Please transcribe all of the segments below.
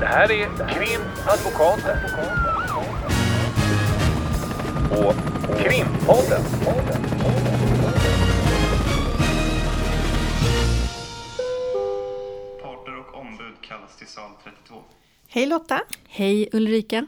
Det här är Krimadvokaten. Och Krimpodden. Parter och ombud kallas till sal 32. Hej Lotta! Hej Ulrika!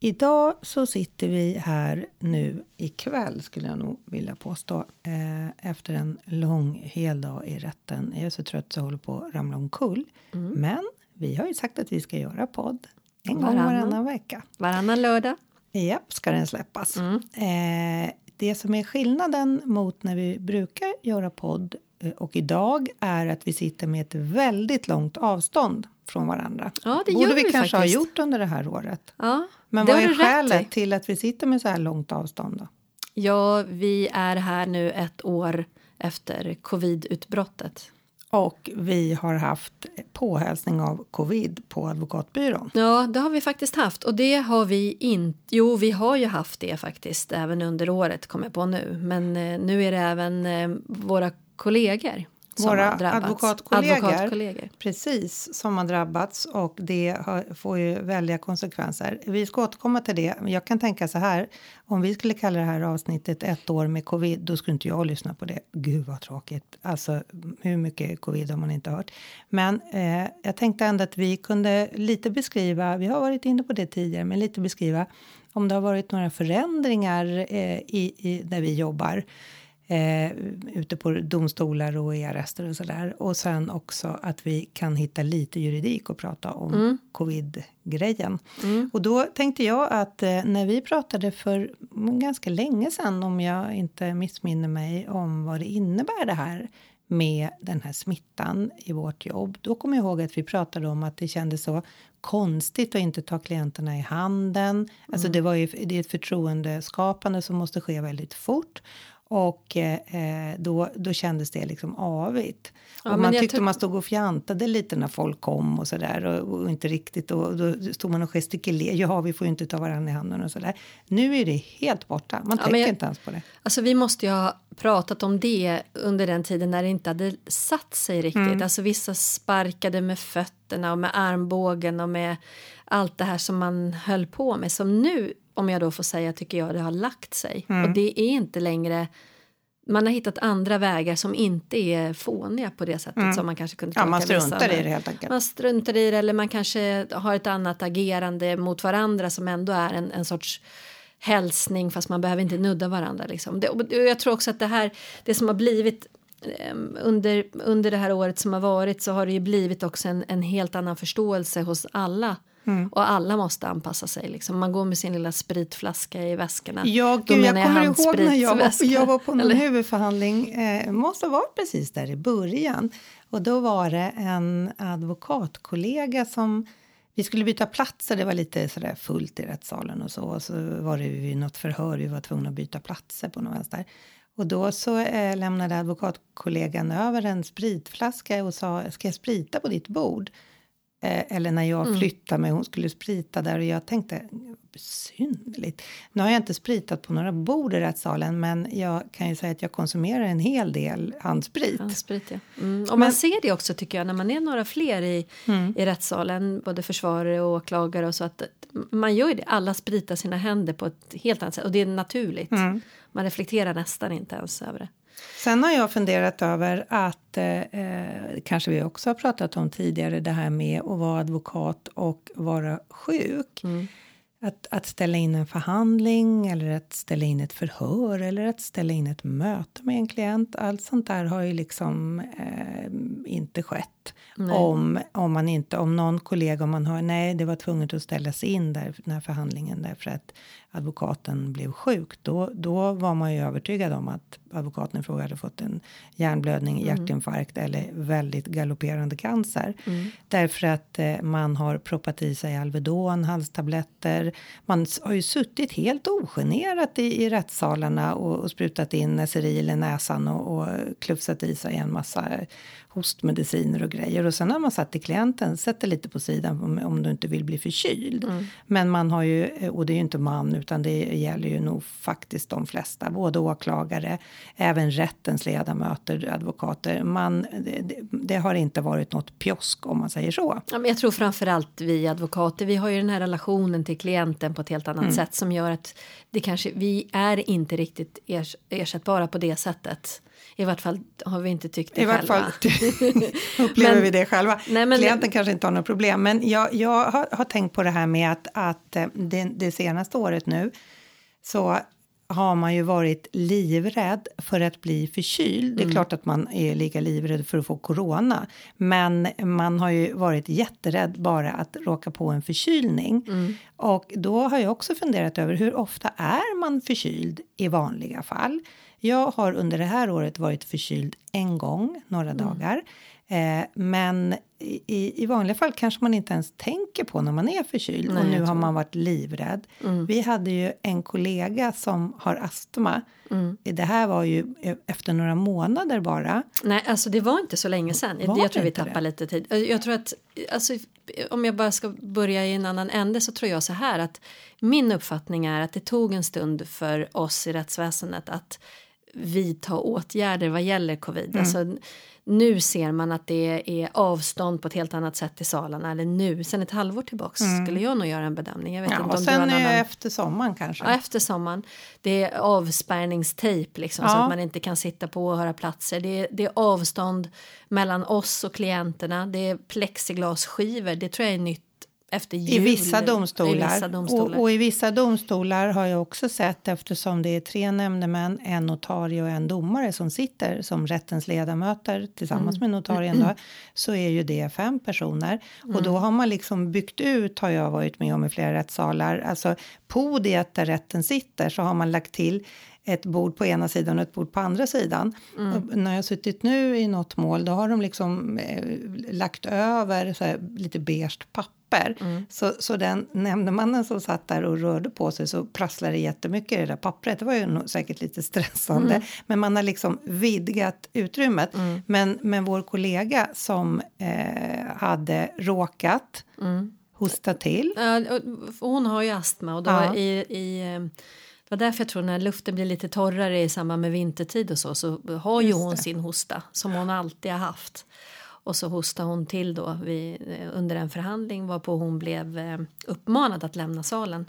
Idag så sitter vi här nu ikväll skulle jag nog vilja påstå. Eh, efter en lång hel dag i rätten. Jag är så trött så jag håller på att ramla omkull. Mm. Men vi har ju sagt att vi ska göra podd en gång Varannan. varannan vecka. Varannan lördag. Japp, ska den släppas. Mm. Eh, det som är skillnaden mot när vi brukar göra podd eh, och idag är att vi sitter med ett väldigt långt avstånd från varandra. Ja, det Borde vi, vi kanske ha gjort under det här året. Ja, Men vad är skälet till att vi sitter med så här långt avstånd då? Ja, vi är här nu ett år efter covidutbrottet. Och vi har haft påhälsning av covid på advokatbyrån. Ja, det har vi faktiskt haft och det har vi inte. Jo, vi har ju haft det faktiskt även under året kommer jag på nu. Men eh, nu är det även eh, våra kollegor våra advokatkollegor. advokatkollegor. Precis, som har drabbats och det har, får ju väldiga konsekvenser. Vi ska återkomma till det. Jag kan tänka så här. Om vi skulle kalla det här avsnittet ett år med covid, då skulle inte jag lyssna på det. Gud vad tråkigt. Alltså hur mycket covid har man inte hört? Men eh, jag tänkte ändå att vi kunde lite beskriva, vi har varit inne på det tidigare, men lite beskriva om det har varit några förändringar eh, i, i, där vi jobbar eh, ute på domstolar och i arrester och sådär. Och sen också att vi kan hitta lite juridik och prata om covid-grejen. Och då tänkte jag att eh, när vi pratade för ganska länge sedan, om jag inte missminner mig, om vad det innebär det här med den här smittan i vårt jobb. Då kommer jag ihåg att vi pratade om att det kändes så konstigt att inte ta klienterna i handen. Alltså det var ju det är ett förtroendeskapande som måste ske väldigt fort. Och eh, då, då kändes det liksom avigt. Ja, och man tyckte man stod och fjantade lite när folk kom och sådär. Och, och inte riktigt. Och då stod man och gestikulerade. Ja, vi får ju inte ta varandra i handen och sådär. Nu är det helt borta. Man Ja, tänker jag- inte ens på det. Alltså vi måste ju ha pratat om det under den tiden när det inte hade satt sig riktigt. Mm. Alltså vissa sparkade med fötterna och med armbågen och med allt det här som man höll på med. Som nu, om jag då får säga, tycker jag det har lagt sig. Mm. Och det är inte längre man har hittat andra vägar som inte är fåniga på det sättet som man kanske kunde Mm. Ja, man struntar i det helt enkelt. Man struntar i det eller man kanske har ett annat agerande mot varandra som ändå är en, en sorts hälsning fast man behöver inte nudda varandra. Liksom. Det, och jag tror också att det här, det som har blivit em, under, under det här året som har varit så har det ju blivit också en, en helt annan förståelse hos alla. Mm. Och alla måste anpassa sig. Liksom. Man går med sin lilla spritflaska i väskorna. Ja, gud, jag menar kommer ihåg när jag var, jag var på Eller- huvudförhandling. Eh, måste ha varit precis där i början. Och då var det en advokatkollega som vi skulle byta platser. Det var lite sådär fullt i rättssalen och så. Och så var det vid något förhör. Vi var tvungna att byta platser på något vänster. Och då så eh, lämnade advokatkollegan över en spritflaska och sa ska jag sprita på ditt bord? Eh, eller när jag Mm. flyttade mig, hon skulle sprita där och jag tänkte besynnerligt. Nu har jag inte spritat på några bord i rättssalen men jag kan ju säga att jag konsumerar en hel del handsprit. Handsprit, ja. Mm. Och man ser det också tycker jag när man är några fler i, Mm. i rättssalen, både försvarare och åklagare och så att man gör ju det, alla spritar sina händer på ett helt annat sätt och det är naturligt. Mm. Man reflekterar nästan inte ens över det. Sen har jag funderat över att, eh, eh, kanske vi också har pratat om tidigare, det här med att vara advokat och vara sjuk. Att, att ställa in en förhandling eller att ställa in ett förhör eller att ställa in ett möte med en klient. Allt sånt där har ju liksom eh, inte skett. Om, om, man inte, om någon kollega om man hör nej det var tvunget att ställa sig in där, den här förhandlingen därför att advokaten blev sjuk. Då, då var man ju övertygad om att advokaten i fråga hade fått en hjärnblödning, hjärtinfarkt eller väldigt galopperande cancer. Därför att eh, man har proppat i sig Alvedon, halstabletter. Man har ju suttit helt ogenerat i, i rättssalarna och, och sprutat in Neseril i näsan och, och klufsat i sig en massa hostmediciner och grejer. Och sen har man satt till klienten, sätter lite på sidan om, om du inte vill bli förkyld. Men man har ju, och det är ju inte man utan det gäller ju nog faktiskt de flesta, både åklagare, även rättens ledamöter, advokater. Man, det, det har inte varit något pjosk om man säger så. Ja, men jag tror framförallt vi advokater, vi har ju den här relationen till klienten på ett helt annat Mm. sätt som gör att det kanske, vi är inte riktigt ers, ersättbara på det sättet. I vart fall har vi inte tyckt det I vart själva. fall upplever Men- vi det själva. Nej, men- Klienten kanske inte har något problem, men jag, jag har, har tänkt på det här med att, att eh, det, det senaste året nu så har man ju varit livrädd för att bli förkyld. Det är klart att man är lika livrädd för att få corona, men man har ju varit jätterädd bara att råka på en förkylning. Och då har jag också funderat över hur ofta är man förkyld i vanliga fall? Jag har under det här året varit förkyld en gång, några dagar. Eh, men i, i vanliga fall kanske man inte ens tänker på när man är förkyld. Nej, och nu har man varit livrädd. Vi hade ju en kollega som har astma. Det här var ju eh, efter några månader bara. Nej, alltså det var inte så länge sedan. Var jag tror vi tappar det? lite tid. Jag tror att, alltså, om jag bara ska börja i en annan ände så tror jag så här att min uppfattning är att det tog en stund för oss i rättsväsendet att vidta åtgärder vad gäller covid. Mm. Alltså, nu ser man att det är avstånd på ett helt annat sätt i salarna. Eller nu, sen ett halvår tillbaks skulle jag nog göra en bedömning. Jag vet Mm. Ja, inte och om du har sen en eh, annan. efter sommaren kanske. Ja, efter sommaren. Det är avspärrningstejp liksom, så Ja. att man inte kan sitta på åhörarplatser. Det är, det är avstånd mellan oss och klienterna. Det är plexiglasskivor. Det tror jag är nytt efter jul. I vissa domstolar. I vissa domstolar. Och, och i vissa domstolar har jag också sett eftersom det är tre nämndemän, en notarie och en domare som sitter som rättens ledamöter tillsammans med notarien då, så är ju det fem personer. Och då har man liksom byggt ut, har jag varit med om i flera rättssalar, alltså podiet där rätten sitter så har man lagt till ett bord på ena sidan och ett bord på andra sidan. Och när jag suttit nu i något mål då har de liksom eh, lagt över här, lite beige papper. Så, så den nämndemannen som satt där och rörde på sig så prasslade jättemycket i det där pappret. Det var ju nog säkert lite stressande. Men man har liksom vidgat utrymmet. Men, men vår kollega som eh, hade råkat hosta till. Hon har ju astma och då Ja. i, i eh, det var därför jag tror när luften blir lite torrare i samband med vintertid och så så har ju hon sin hosta som hon alltid har haft. Och så hostade hon till då vid, eh, under en förhandling varpå hon blev eh, uppmanad att lämna salen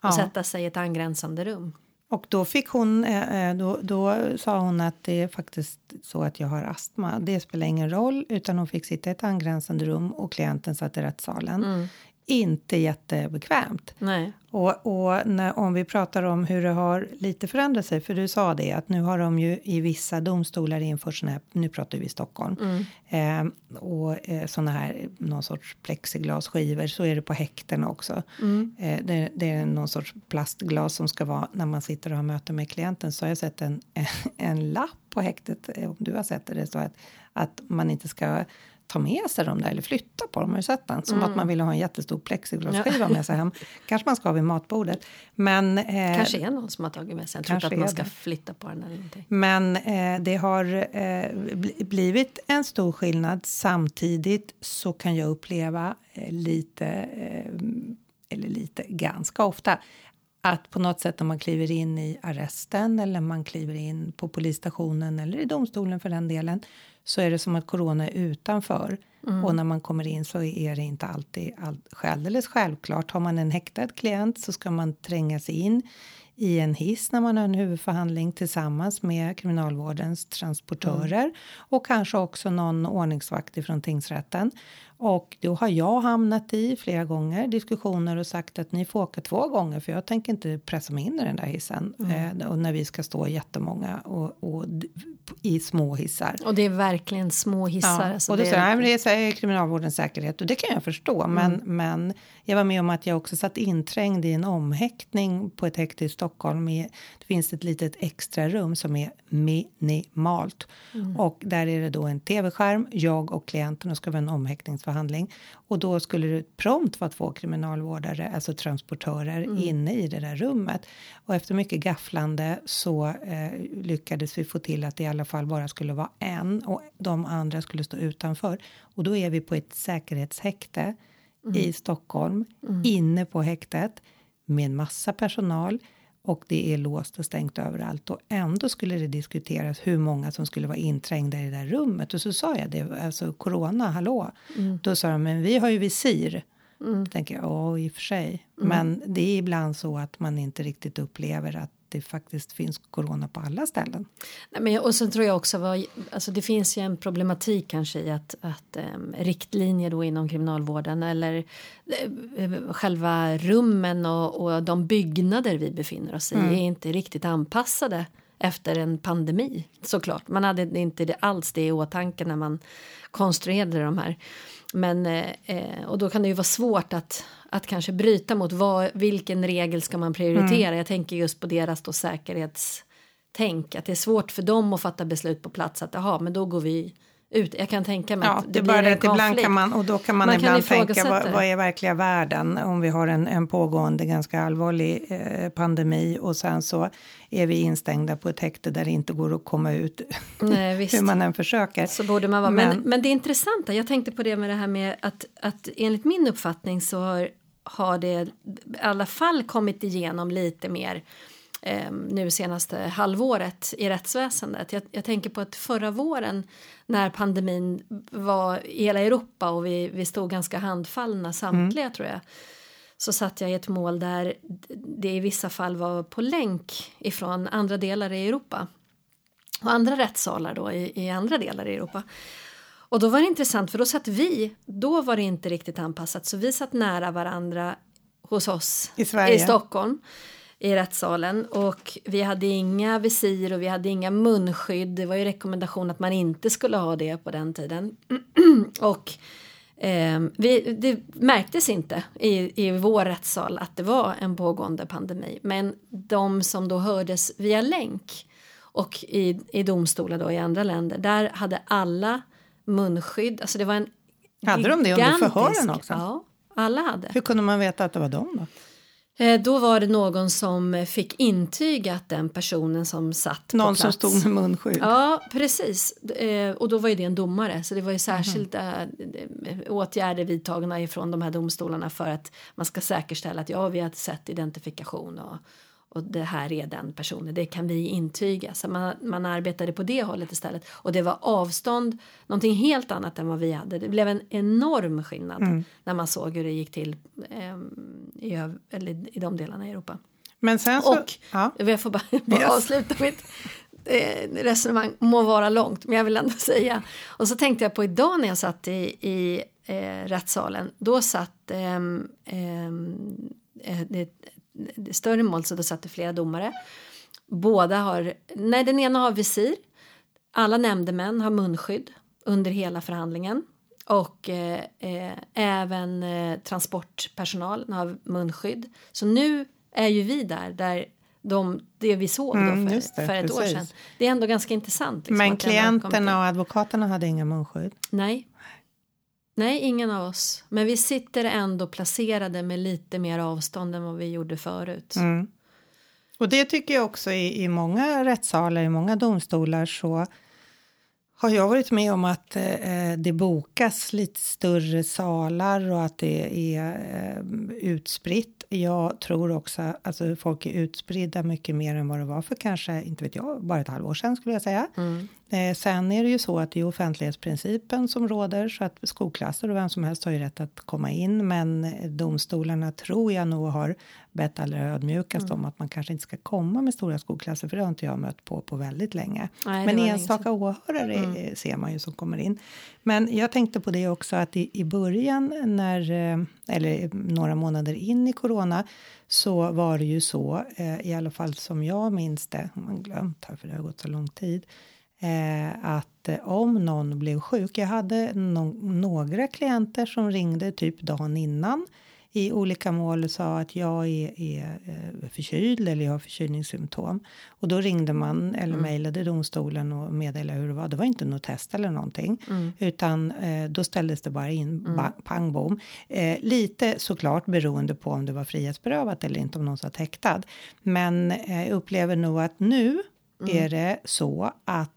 och Ja. sätta sig i ett angränsande rum. Och då fick hon, eh, då, då sa hon att det är faktiskt så att jag har astma. Det spelar ingen roll, utan hon fick sitta i ett angränsande rum och klienten satt i rättssalen. Inte jättebekvämt. Nej. Och, och när, om vi pratar om hur det har lite förändrat sig, för du sa det att nu har de ju i vissa domstolar infört såna här, nu pratar vi Stockholm, eh, och eh, såna här någon sorts plexiglasskivor, så är det på häkten också. Eh, det, det är någon sorts plastglas som ska vara när man sitter och har möte med klienten, så har jag sett en, en lapp på häktet, eh, om du har sett det, det står att, att man inte ska ta med sig dem där eller flytta på dem. Har du sett den? Som att man ville ha en jättestor plexiglasskiva med sig hem. Kanske man ska ha vid matbordet. Men, eh, Kanske är någon som har tagit med sig. Inte kanske att man ska det. flytta på den eller någonting. men eh, det har eh, bli- blivit en stor skillnad. Samtidigt så kan jag uppleva eh, lite, eh, eller lite, ganska ofta att på något sätt när man kliver in i arresten eller man kliver in på polisstationen eller i domstolen för den delen så är det som att corona är utanför. Och när man kommer in så är det inte alltid all, alldeles självklart. Har man en häktad klient så ska man tränga sig in i en hiss när man har en huvudförhandling tillsammans med kriminalvårdens transportörer och kanske också någon ordningsvakt ifrån tingsrätten. Och då har jag hamnat i flera gånger diskussioner och sagt att ni får åka två gånger för jag tänker inte pressa mig in i den där hissen. Eh, och när vi ska stå jättemånga och, och i små hissar. Och det är verkligen små hissar. Ja, alltså och då det säger är- jag, "Nej, men det är kriminalvårdens säkerhet och det kan jag förstå. Men, Mm. men jag var med om att jag också satt inträngd i en omhäktning på ett häkte i Stockholm. Med, det finns ett litet extra rum som är minimalt Mm. och där är det då en tv-skärm, jag och klienten och ska vara en omhäktningsförhandling och då skulle det prompt vara två kriminalvårdare, alltså transportörer Mm. inne i det där rummet och efter mycket gafflande så eh, lyckades vi få till att det i alla fall bara skulle vara en och de andra skulle stå utanför och då är vi på ett säkerhetshäkte i Stockholm inne på häktet med massa personal och det är låst och stängt överallt och ändå skulle det diskuteras hur många som skulle vara inträngda i det där rummet och så sa jag det, alltså corona, hallå. Mm. Då sa de, men vi har ju visir. Då tänker jag, ja i och för sig. Mm. Men det är ibland så att man inte riktigt upplever att det faktiskt finns corona på alla ställen. Nej, men, och sen tror jag också vad, alltså det finns ju en problematik kanske i att, att um, riktlinjer då inom kriminalvården eller eh, själva rummen och, och de byggnader vi befinner oss i är inte riktigt anpassade efter en pandemi såklart. Man hade inte alls det i åtanke när man konstruerade de här. Men, eh, eh, och då kan det ju vara svårt att, att kanske bryta mot vad, vilken regel ska man prioritera. Jag tänker just på deras då säkerhetstänk. Att det är svårt för dem att fatta beslut på plats att jaha, men då går vi ut. Jag kan tänka mig Ja, att det det blir en att ibland konflikt. kan man, och då kan man, Man kan ibland tänka, ifrågasätta vad, vad är verkliga världen om vi har en, en pågående ganska allvarlig eh, pandemi och sen så är vi instängda på ett häkte där det inte går att komma ut Nej, visst. hur man än försöker. Så borde man vara. Men, Men- men, det intressanta, jag tänkte på det med det här med att, att enligt min uppfattning så har, har det i alla fall kommit igenom lite mer eh, nu senaste halvåret i rättsväsendet. Jag, jag tänker på att förra våren när pandemin var i hela Europa och vi, vi stod ganska handfallna samtliga tror jag så satt jag i ett mål där det i vissa fall var på länk ifrån andra delar i Europa och andra rättssalar då i, i andra delar i Europa. Och då var det intressant för då satt vi, då var det inte riktigt anpassat så vi satt nära varandra hos oss I i Stockholm i rättssalen och vi hade inga visir och vi hade inga munskydd. Det var ju rekommendation att man inte skulle ha det på den tiden. och eh, vi, det märktes inte i, i vår rättssal att det var en pågående pandemi. Men de som då hördes via länk och i, i domstolar då i andra länder, där hade alla munskydd. Alltså det var en Hade de det under förhören också? Ja, alla hade. Hur kunde man veta att det var dem då? Eh, Då var det någon som fick intyga att den personen som satt på Någon plats. som stod med munskydd? Ja, precis. Eh, Och då var ju det en domare, så det var ju särskilda eh, åtgärder vidtagna ifrån de här domstolarna för att man ska säkerställa att ja, vi har sett identifikation och, och det här är den personen, det kan vi intyga. Så man, man arbetade på det hållet istället. Och det var avstånd, någonting helt annat än vad vi hade. Det blev en enorm skillnad när man såg hur det gick till eh, i, eller i de delarna i Europa. Men sen så... Och ja. jag får bara, bara Yes. avsluta mitt eh, resonemang, må vara långt, men jag vill ändå säga. Och så tänkte jag på idag när jag satt i, i eh, rättssalen, då satt ehm, eh, det, det större mål så då satt det flera domare. Båda har, nej den ena har visir, alla nämndemän har munskydd under hela förhandlingen. Och eh, eh, även eh, transportpersonal har munskydd. Så nu är ju vi där, där de, det vi såg Mm, för, det, för ett år precis. sedan. Det är ändå ganska intressant. liksom, Men klienterna och advokaterna hade inga munskydd? Nej. Nej, ingen av oss. Men vi sitter ändå placerade med lite mer avstånd än vad vi gjorde förut. Mm. Och det tycker jag också i, i många rättssalar, i många domstolar så har jag varit med om att eh, eh, det bokas lite större salar och att det är eh, utspritt. Jag tror också att alltså, folk är utspridda mycket mer än vad det var för kanske, inte vet jag, bara ett halvår sedan skulle jag säga. Mm. Eh, sen är det ju så att det är offentlighetsprincipen som råder så att skolklasser och vem som helst har ju rätt att komma in. Men domstolarna tror jag nog har bett allra ödmjukast Mm. om att man kanske inte ska komma med stora skolklasser för det har inte jag mött på på väldigt länge. Nej, Men enstaka åhörare eh, ser man ju som kommer in. Men jag tänkte på det också att i, i början när, eh, eller några månader in i corona så var det ju så, eh, i alla fall som jag minns det, om man glömt här för det har gått så lång tid, eh, att eh, om någon blev sjuk, jag hade no- några klienter som ringde typ dagen innan i olika mål och sa att jag är, är eh, förkyld eller jag har förkylningssymptom. Och då ringde man eller mejlade domstolen och meddelade hur det var. Det var inte något test eller någonting. Utan eh, då ställdes det bara in, ba, pang bom. Eh, lite såklart beroende på om det var frihetsberövat eller inte, om någon satt häktad. Men eh, jag upplever nog att nu är det så att eh,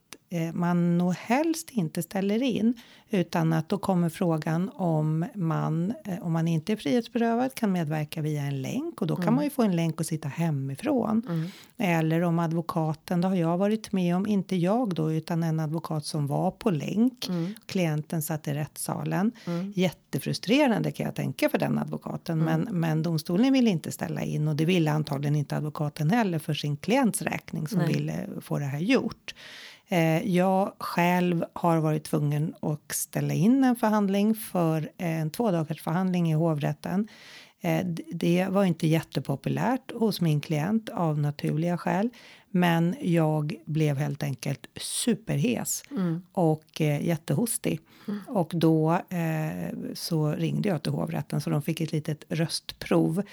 man nog helst inte ställer in utan att då kommer frågan om man, eh, om man inte är frihetsberövad, kan medverka via en länk och då kan man ju få en länk och sitta hemifrån. Eller om advokaten, det har jag varit med om, inte jag då, utan en advokat som var på länk. Klienten satt i rättssalen. Jättefrustrerande kan jag tänka för den advokaten, men, men domstolen vill inte ställa in och det ville antagligen inte advokaten heller för sin klients räkning som Nej. ville få det här gjort. Eh, jag själv har varit tvungen att ställa in en förhandling för eh, en två dagars förhandling i hovrätten. Eh, det var inte jättepopulärt hos min klient av naturliga skäl. Men jag blev helt enkelt superhes och eh, jättehostig. Och då eh, så ringde jag till hovrätten så de fick ett litet röstprov.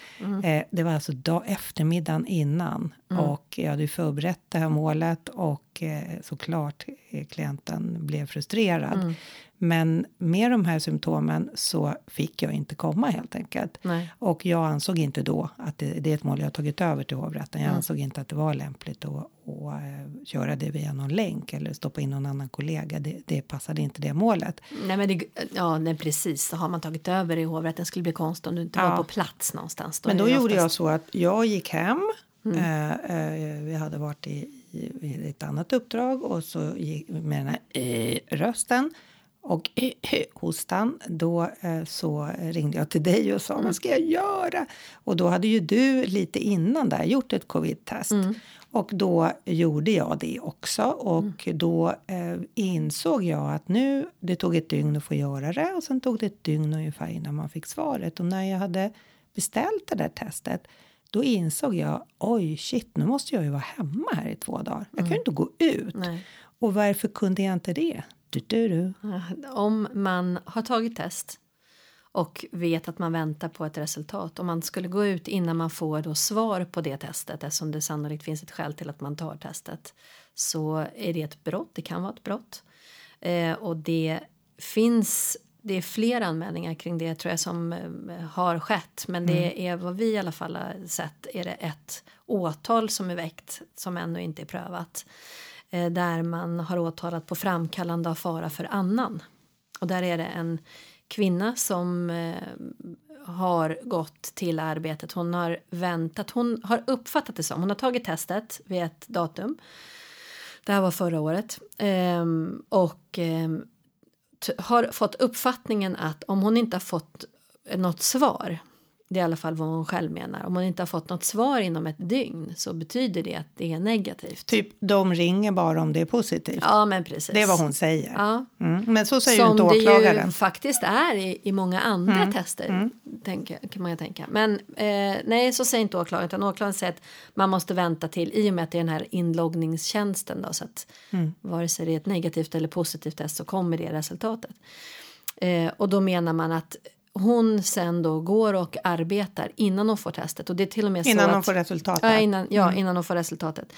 Eh, det var alltså dag, eftermiddagen innan och jag hade förberett det här målet och eh, såklart klienten blev frustrerad. Men med de här symptomen så fick jag inte komma helt enkelt. Nej. Och jag ansåg inte då att det, det är ett mål jag tagit över till hovrätten. Mm. Jag ansåg inte att det var lämpligt att, att eh, köra det via någon länk eller stoppa in någon annan kollega. Det, det passade inte det målet. Nej, men det, ja, nej, precis. Så har man tagit över i hovrätten skulle det bli konstigt om du inte Ja. var på plats någonstans. Men är då det gjorde jag oftast- så att jag gick hem. Mm. Eh, eh, vi hade varit i, i, i ett annat uppdrag och så gick med den här eh, rösten och hostan. Då eh, så ringde jag till dig och sa Mm. vad ska jag göra? Och då hade ju du lite innan där gjort ett covid-test. Mm. Och då gjorde jag det också och Mm. då eh, insåg jag att nu, det tog ett dygn att få göra det och sen tog det ett dygn ungefär innan man fick svaret. Och när jag hade beställt det där testet då insåg jag, oj shit, nu måste jag ju vara hemma här i två dagar. Jag kan ju inte gå ut. Mm. Nej. Och varför kunde jag inte det? Du, du, du. Om man har tagit test och vet att man väntar på ett resultat. Om man skulle gå ut innan man får då svar på det testet eftersom det sannolikt finns ett skäl till att man tar testet så är det ett brott. Det kan vara ett brott. Eh, och det finns det är fler anmälningar kring det tror jag som eh, har skett men det är vad vi i alla fall har sett är det ett åtal som är väckt som ännu inte är prövat Eh, där man har åtalat på framkallande av fara för annan. Och där är det en kvinna som eh, har gått till arbetet. Hon har väntat. Hon har uppfattat det som. Hon har tagit testet vid ett datum. Det här var förra året. Ehm, och ehm, har fått uppfattningen att om hon inte har fått något svar det är i alla fall vad hon själv menar. Om hon inte har fått något svar inom ett dygn så betyder det att det är negativt. Typ, de ringer bara om det är positivt. Ja, men precis. Det är vad hon säger. Ja, Mm. Men så säger ju som inte det åklagaren. Mm. ju faktiskt är i, i många andra tester. Tänker, kan man ju tänka. Men eh, nej, så säger inte åklagaren. Utan åklagaren säger att man måste vänta till i och med att det är den här inloggningstjänsten. Då, så att Mm. vare sig det är ett negativt eller positivt test så kommer det resultatet. Eh, och då menar man att hon sen då går och arbetar innan hon får testet. Och det är till och med Innan så hon att, får resultatet. Ja, innan, ja, innan hon får resultatet.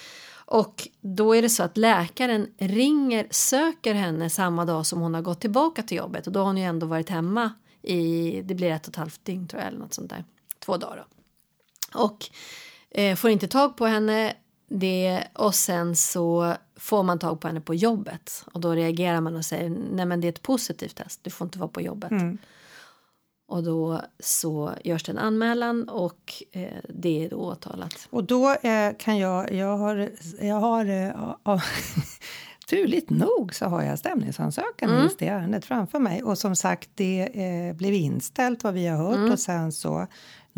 Och då är det så att läkaren ringer, söker henne samma dag som hon har gått tillbaka till jobbet. Och då har hon ju ändå varit hemma i, det blir ett och ett halvt dygn tror jag, eller något sånt där. Två dagar då. Och eh, får inte tag på henne. Det, och sen så får man tag på henne på jobbet. Och då reagerar man och säger, nej men det är ett positivt test, du får inte vara på jobbet. Och då så görs det en anmälan och eh, det är då åtalat. Och då eh, kan jag, jag har, jag har eh, turligt nog så har jag stämningsansökan Mm. i just det ärendet framför mig. Och som sagt, det eh, blev inställt vad vi har hört Mm. och sen så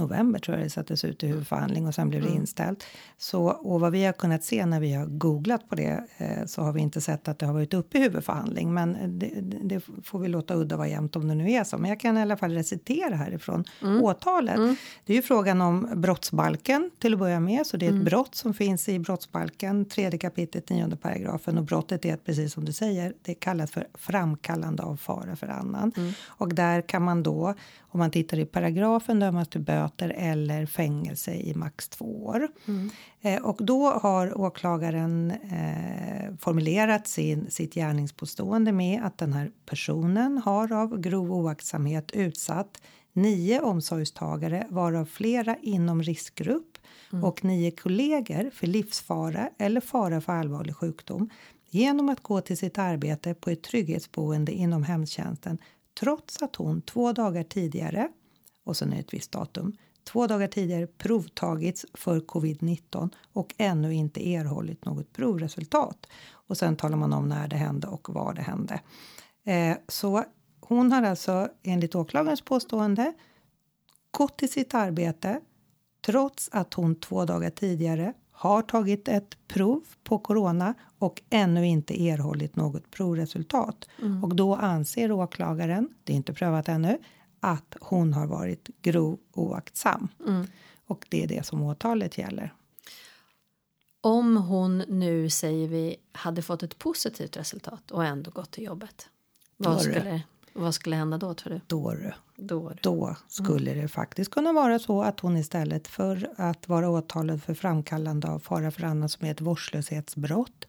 november tror jag det sattes ut i huvudförhandling och sen blev Mm. det inställt. Så, och vad vi har kunnat se när vi har googlat på det eh, så har vi inte sett att det har varit uppe i huvudförhandling. Men det, det får vi låta udda vara jämnt om det nu är så. Men jag kan i alla fall recitera härifrån åtalet. Det är ju frågan om brottsbalken till att börja med. Så det är ett brott som finns i brottsbalken, tredje kapitlet, nionde paragrafen. Och brottet är precis som du säger, det kallas för framkallande av fara för annan. Och där kan man då, om man tittar i paragrafen, dömas till böter eller fängelse i max två år. Eh, och då har åklagaren eh, formulerat sin, sitt gärningspåstående med att den här personen har av grov oaktsamhet utsatt nio omsorgstagare varav flera inom riskgrupp och nio kollegor för livsfara eller fara för allvarlig sjukdom genom att gå till sitt arbete på ett trygghetsboende inom hemtjänsten trots att hon två dagar tidigare, och sen är ett visst datum, två dagar tidigare provtagits för covid-19 och ännu inte erhållit något provresultat. Och sen talar man om när det hände och var det hände. Eh, så hon har alltså enligt åklagarens påstående gått till sitt arbete trots att hon två dagar tidigare har tagit ett prov på corona och ännu inte erhållit något provresultat. Mm. Och då anser åklagaren, det är inte prövat ännu, att hon har varit grov oaktsam. Mm. Och det är det som åtalet gäller. Om hon nu, säger vi, hade fått ett positivt resultat och ändå gått till jobbet. Vad skulle, vad skulle hända då tror du? Då, då. då skulle mm. det faktiskt kunna vara så att hon istället för att vara åtalad för framkallande av fara för annan som är ett vårdslöshetsbrott.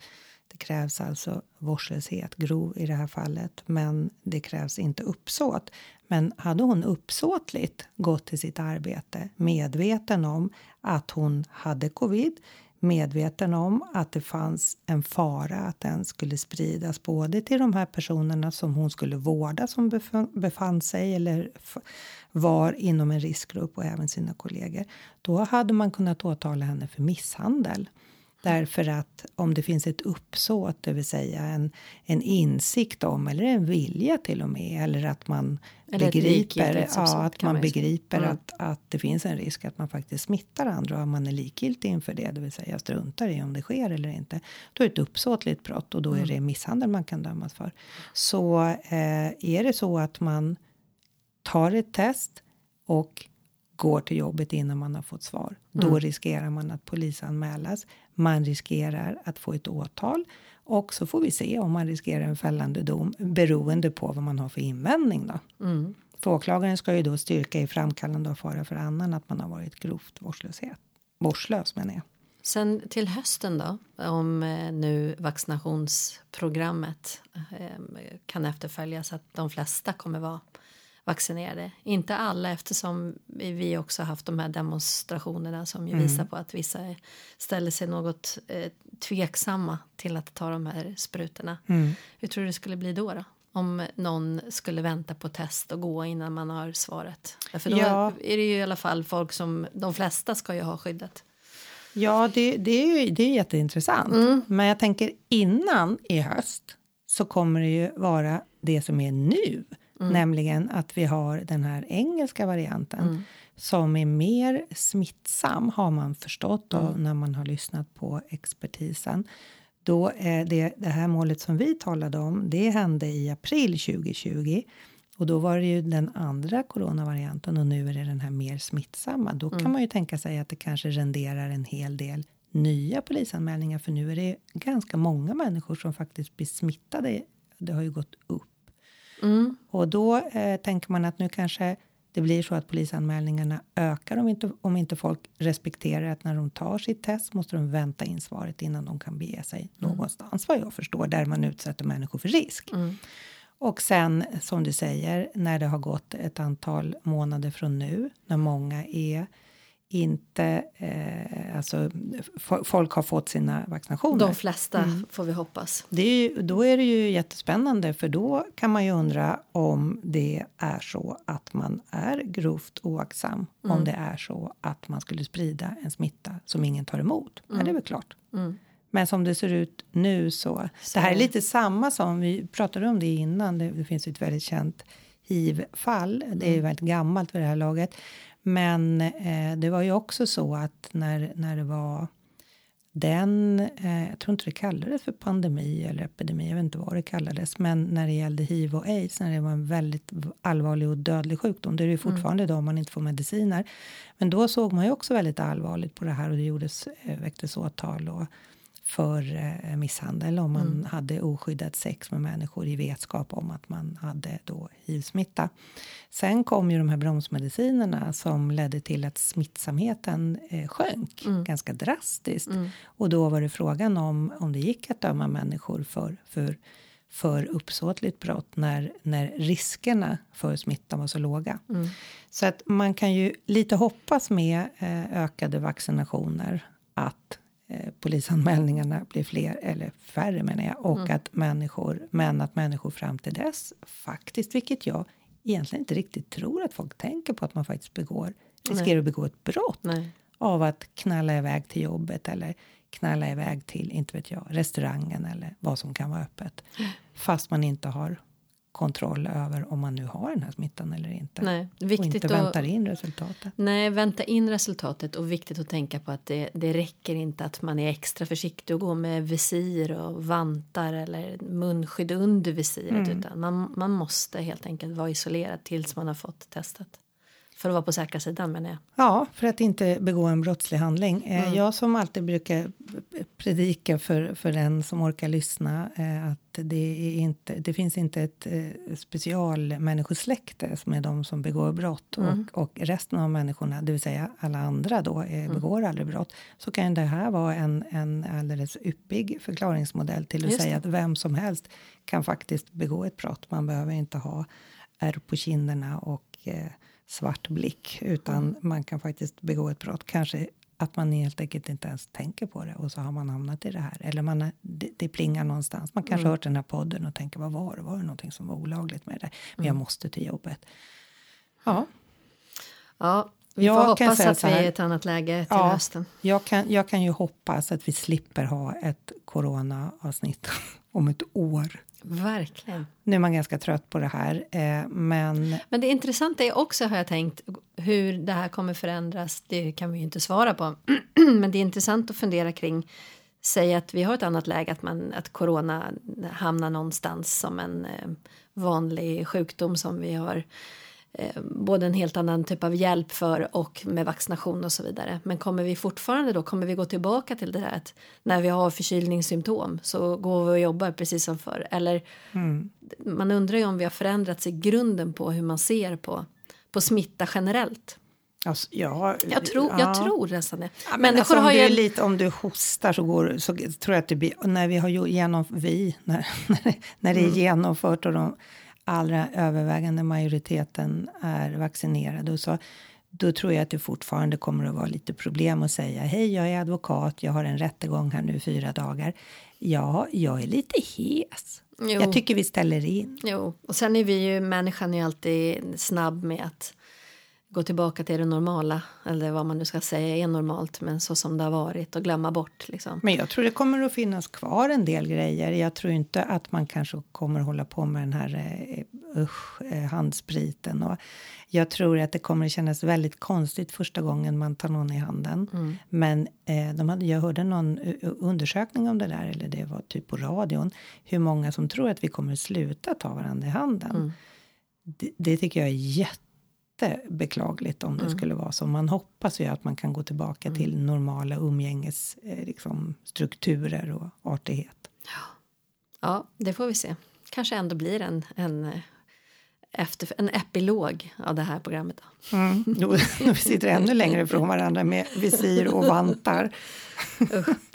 Det krävs alltså vårdslöshet, grov i det här fallet, men det krävs inte uppsåt. Men hade hon uppsåtligt gått till sitt arbete medveten om att hon hade covid, medveten om att det fanns en fara att den skulle spridas både till de här personerna som hon skulle vårda som befann sig eller var inom en riskgrupp och även sina kollegor. Då hade man kunnat åtala henne för misshandel. Därför att om det finns ett uppsåt, det vill säga en, en insikt om eller en vilja till och med eller att man eller begriper, ja, att man begriper mm. att, att det finns en risk att man faktiskt smittar andra och man är likgiltig inför det, det vill säga struntar i om det sker eller inte. Då är det ett uppsåtligt brott och då mm. är det misshandel man kan dömas för. Så eh, är det så att man tar ett test och går till jobbet innan man har fått svar. Mm. Då riskerar man att polisanmälas. Man riskerar att få ett åtal och så får vi se om man riskerar en fällande dom beroende på vad man har för invändning. Då. Mm. För åklagaren ska ju då styrka i framkallande av fara för annan att man har varit grovt vårdslöshet. Vårdslös menar jag. Sen till hösten då, om eh, nu vaccinationsprogrammet eh, kan efterföljas att de flesta kommer vara vaccinerade. Inte alla eftersom vi också haft de här demonstrationerna som ju mm. visar på att vissa ställer sig något eh, tveksamma till att ta de här sprutorna. Mm. Hur tror du det skulle bli då? då? Om någon skulle vänta på test och gå innan man har svaret. För då ja. är det ju i alla fall folk som, de flesta ska ju ha skyddet. Ja, det, det, är, ju, det är jätteintressant. Mm. Men jag tänker innan i höst så kommer det ju vara det som är nu. Mm. Nämligen att vi har den här engelska varianten mm. som är mer smittsam har man förstått mm. när man har lyssnat på expertisen. Då är det, det här målet som vi talade om, det hände i april 2020 och då var det ju den andra coronavarianten och nu är det den här mer smittsamma. Då kan mm. man ju tänka sig att det kanske renderar en hel del nya polisanmälningar för nu är det ganska många människor som faktiskt blir smittade. Det har ju gått upp Mm. Och då eh, tänker man att nu kanske det blir så att polisanmälningarna ökar om inte, om inte folk respekterar att när de tar sitt test måste de vänta in svaret innan de kan bege sig mm. någonstans vad jag förstår där man utsätter människor för risk. Mm. Och sen som du säger när det har gått ett antal månader från nu när många är inte, eh, alltså folk har fått sina vaccinationer. De flesta mm. får vi hoppas. Det är ju, då är det ju jättespännande för då kan man ju undra om det är så att man är grovt oaktsam. Mm. Om det är så att man skulle sprida en smitta som ingen tar emot. Mm. Ja, det är väl klart. Mm. Men som det ser ut nu så. så. Det här är lite samma som vi pratade om det innan. Det, det finns ett väldigt känt hiv-fall. Det är mm. väldigt gammalt vid det här laget. Men eh, det var ju också så att när, när det var den, eh, jag tror inte det kallades för pandemi eller epidemi, jag vet inte vad det kallades, men när det gällde hiv och aids, när det var en väldigt allvarlig och dödlig sjukdom, det är det ju mm. fortfarande mm. idag om man inte får mediciner. Men då såg man ju också väldigt allvarligt på det här och det gjordes, eh, väcktes åtal och för eh, misshandel om man mm. hade oskyddat sex med människor i vetskap om att man hade då hiv-smitta. Sen kom ju de här bromsmedicinerna som ledde till att smittsamheten eh, sjönk mm. ganska drastiskt. Mm. Och då var det frågan om om det gick att döma människor för, för för uppsåtligt brott när, när riskerna för smittan var så låga. Mm. Så att man kan ju lite hoppas med eh, ökade vaccinationer att polisanmälningarna blir fler, eller färre menar jag, och Mm. att människor, men att människor fram till dess faktiskt, vilket jag egentligen inte riktigt tror att folk tänker på att man faktiskt begår, riskerar att begå ett brott Nej. av att knalla iväg till jobbet eller knalla iväg till, inte vet jag, restaurangen eller vad som kan vara öppet. Fast man inte har kontroll över om man nu har den här smittan eller inte. Nej, och viktigt inte att- väntar in resultatet. Nej, vänta in resultatet och viktigt att tänka på att det, det räcker inte att man är extra försiktig och går med visir och vantar eller munskydd under visiret utan man, man måste helt enkelt vara isolerad tills man har fått testet. För att vara på säkra sidan menar jag. Ja, för att inte begå en brottslig handling. Eh, Jag som alltid brukar predika för, för den som orkar lyssna eh, att det, är inte, det finns inte ett eh, specialmänniskosläkte som är de som begår brott och, och resten av människorna, det vill säga alla andra då, eh, begår aldrig brott. Så kan det här vara en, en alldeles yppig förklaringsmodell till att Just säga att vem som helst kan faktiskt begå ett brott. Man behöver inte ha ärr på kinderna och eh, svart blick utan man kan faktiskt begå ett brott. Kanske att man helt enkelt inte ens tänker på det och så har man hamnat i det här. Eller man, är- det, det plingar någonstans. Man kanske har hört den här podden och tänker vad var det? Var det någonting som var olagligt med det? Men jag måste till jobbet. Ja, Ja, vi Jag får hoppas att vi är i ett annat läge till Ja. hösten. jag kan, jag kan ju hoppas att vi slipper ha ett corona-avsnitt om ett år. Verkligen. Nu är man ganska trött på det här, eh, men Men det intressanta är också, har jag tänkt, hur det här kommer förändras. Det kan vi ju inte svara på. Men det är intressant att fundera kring. Säg att vi har ett annat läge, att, man, att corona hamnar någonstans som en eh, vanlig sjukdom som vi har både en helt annan typ av hjälp för och med vaccination och så vidare. Men kommer vi fortfarande då, kommer vi gå tillbaka till det här att när vi har förkylningssymptom så går vi och jobbar precis som förr? Eller man undrar ju om vi har förändrats i grunden på hur man ser på, på smitta generellt. alltså, ja, Jag tror, ja. jag tror nästan det. Ja, men alltså, om, du ju... lite, om du hostar så, går, så tror jag att det blir... När vi har genom, vi, när, när det är Mm. genomfört och de allra övervägande majoriteten är vaccinerade och så, då tror jag att det fortfarande kommer att vara lite problem att säga hej, jag är advokat, jag har en rättegång här nu fyra dagar. Ja, jag är lite hes. Jo. Jag tycker vi ställer in. Jo, och sen är vi ju, människan är alltid snabb med att gå tillbaka till det normala, eller vad man nu ska säga är normalt, men så som det har varit och glömma bort liksom. Men jag tror det kommer att finnas kvar en del grejer. Jag tror inte att man kanske kommer hålla på med den här eh, usch, eh, handspriten. Och jag tror att det kommer att kännas väldigt konstigt första gången man tar någon i handen. Men eh, de hade, jag hörde någon eh, undersökning om det där, eller det var typ på radion, hur många som tror att vi kommer att sluta ta varandra i handen. Det, det tycker jag är jättebeklagligt om det skulle vara så. Man hoppas ju att man kan gå tillbaka till normala umgänges eh, liksom, strukturer och artighet. Ja, det får vi se. Kanske ändå blir en, en, eh, efter, en epilog av det här programmet. Då. Mm. Vi sitter ännu längre ifrån varandra med visir och vantar.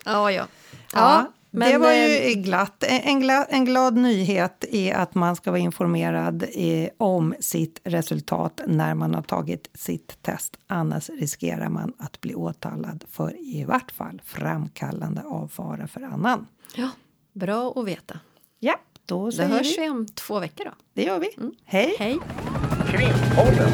Ja, ja. Ja, men, det var eh, ju glatt. En, glad, en glad nyhet är att man ska vara informerad eh, om sitt resultat när man har tagit sitt test. Annars riskerar man att bli åtalad för i vart fall framkallande av fara för annan. Ja, bra att veta. Ja, då Då säger hörs vi. vi om två veckor då. Det gör vi. Hej! Hej! Krimpodden.